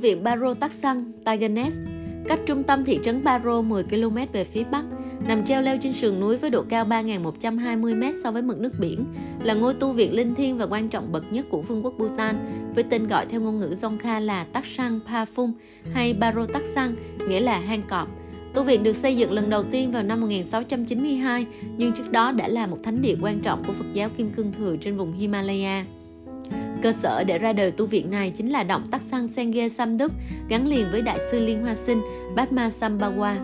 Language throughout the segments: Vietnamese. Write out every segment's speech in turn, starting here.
viện Baro Taksang, Tigernes, cách trung tâm thị trấn Baro 10 km về phía bắc, nằm treo leo trên sườn núi với độ cao 3.120m so với mực nước biển, là ngôi tu viện linh thiêng và quan trọng bậc nhất của vương quốc Bhutan, với tên gọi theo ngôn ngữ Dzongkha là Taksang Phum hay Baro Taksang, nghĩa là hang cọp. Tu viện được xây dựng lần đầu tiên vào năm 1692, nhưng trước đó đã là một thánh địa quan trọng của Phật giáo Kim Cương Thừa trên vùng Himalaya. Cơ sở để ra đời tu viện này chính là động Tắc Sang Sengye Samdup gắn liền với Đại sư Liên Hoa Sinh Padma Sambhawa.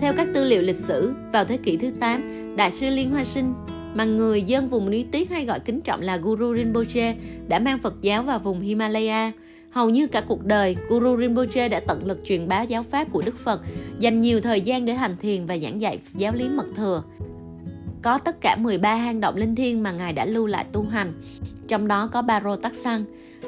Theo các tư liệu lịch sử, vào thế kỷ thứ 8, Đại sư Liên Hoa Sinh mà người dân vùng núi tuyết hay gọi kính trọng là Guru Rinpoche đã mang Phật giáo vào vùng Himalaya. Hầu như cả cuộc đời, Guru Rinpoche đã tận lực truyền bá giáo pháp của Đức Phật, dành nhiều thời gian để hành thiền và giảng dạy giáo lý mật thừa. Có tất cả 13 hang động linh thiêng mà Ngài đã lưu lại tu hành, trong đó có Baro Taksang.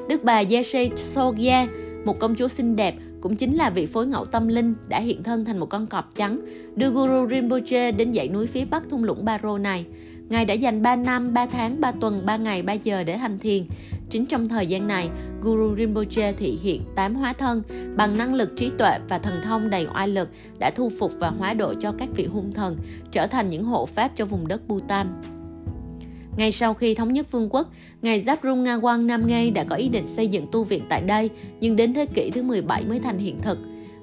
Đức bà Yeshe Sogya, một công chúa xinh đẹp, cũng chính là vị phối ngẫu tâm linh đã hiện thân thành một con cọp trắng, đưa Guru Rinpoche đến dãy núi phía bắc thung lũng Baro này. Ngài đã dành 3 năm, 3 tháng, 3 tuần, 3 ngày, 3 giờ để hành thiền. Chính trong thời gian này, Guru Rinpoche thị hiện tám hóa thân bằng năng lực trí tuệ và thần thông đầy oai lực đã thu phục và hóa độ cho các vị hung thần, trở thành những hộ pháp cho vùng đất Bhutan. Ngay sau khi thống nhất vương quốc, ngài Zabdrung Ngawang Nam Ngay đã có ý định xây dựng tu viện tại đây, nhưng đến thế kỷ thứ 17 mới thành hiện thực.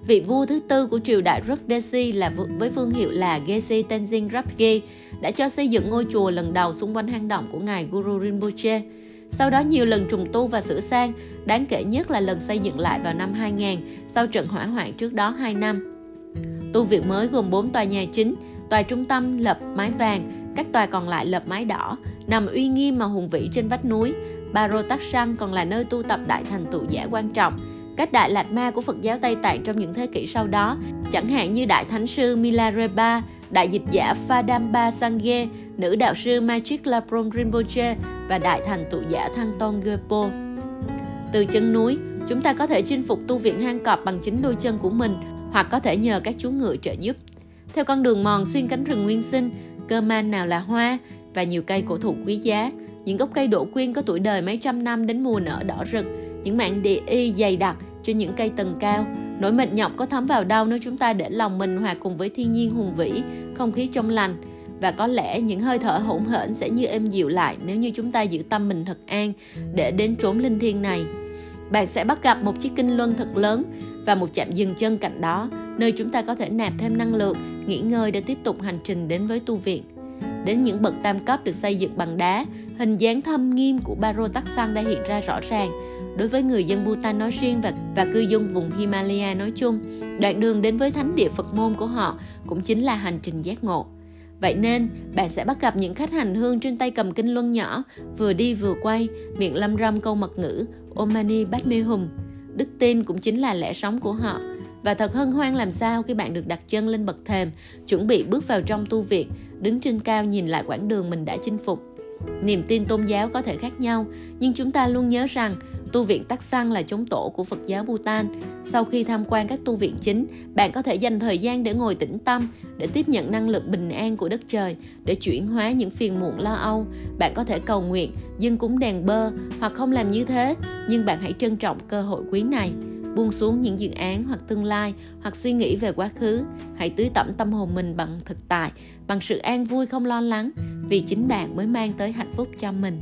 Vị vua thứ tư của triều đại Rukdesi là với vương hiệu là Gesi Tenzin Rabge đã cho xây dựng ngôi chùa lần đầu xung quanh hang động của ngài Guru Rinpoche. Sau đó nhiều lần trùng tu và sửa sang, đáng kể nhất là lần xây dựng lại vào năm 2000 sau trận hỏa hoạn trước đó 2 năm. Tu viện mới gồm 4 tòa nhà chính, tòa trung tâm lập mái vàng, các tòa còn lại lập mái đỏ, nằm uy nghiêm mà hùng vĩ trên vách núi. Baro Taksang còn là nơi tu tập đại thành tựu giả quan trọng, các đại lạt ma của Phật giáo Tây Tạng trong những thế kỷ sau đó, chẳng hạn như Đại Thánh sư Milarepa, Đại dịch giả Phadamba Sangye, nữ đạo sư Magic Laprom Rinpoche và Đại thành tụ giả Thăng Ton Gepo. Từ chân núi, chúng ta có thể chinh phục tu viện hang cọp bằng chính đôi chân của mình hoặc có thể nhờ các chú ngựa trợ giúp. Theo con đường mòn xuyên cánh rừng nguyên sinh, cơ man nào là hoa và nhiều cây cổ thụ quý giá, những gốc cây đổ quyên có tuổi đời mấy trăm năm đến mùa nở đỏ rực, những mạng địa y dày đặc trên những cây tầng cao. Nỗi mệt nhọc có thấm vào đâu nếu chúng ta để lòng mình hòa cùng với thiên nhiên hùng vĩ, không khí trong lành. Và có lẽ những hơi thở hỗn hển sẽ như êm dịu lại nếu như chúng ta giữ tâm mình thật an để đến trốn linh thiêng này. Bạn sẽ bắt gặp một chiếc kinh luân thật lớn và một chạm dừng chân cạnh đó, nơi chúng ta có thể nạp thêm năng lượng, nghỉ ngơi để tiếp tục hành trình đến với tu viện. Đến những bậc tam cấp được xây dựng bằng đá, hình dáng thâm nghiêm của Baro Taksang đã hiện ra rõ ràng, đối với người dân Bhutan nói riêng và và cư dân vùng Himalaya nói chung. Đoạn đường đến với thánh địa Phật môn của họ cũng chính là hành trình giác ngộ. Vậy nên, bạn sẽ bắt gặp những khách hành hương trên tay cầm kinh luân nhỏ, vừa đi vừa quay, miệng lâm râm câu mật ngữ Omani Padme Hum. Đức tin cũng chính là lẽ sống của họ. Và thật hân hoan làm sao khi bạn được đặt chân lên bậc thềm, chuẩn bị bước vào trong tu viện, đứng trên cao nhìn lại quãng đường mình đã chinh phục. Niềm tin tôn giáo có thể khác nhau, nhưng chúng ta luôn nhớ rằng Tu viện Tắc Xăng là chốn tổ của Phật giáo Bhutan. Sau khi tham quan các tu viện chính, bạn có thể dành thời gian để ngồi tĩnh tâm, để tiếp nhận năng lượng bình an của đất trời, để chuyển hóa những phiền muộn lo âu. Bạn có thể cầu nguyện, dâng cúng đèn bơ hoặc không làm như thế, nhưng bạn hãy trân trọng cơ hội quý này. Buông xuống những dự án hoặc tương lai hoặc suy nghĩ về quá khứ. Hãy tưới tẩm tâm hồn mình bằng thực tại, bằng sự an vui không lo lắng, vì chính bạn mới mang tới hạnh phúc cho mình.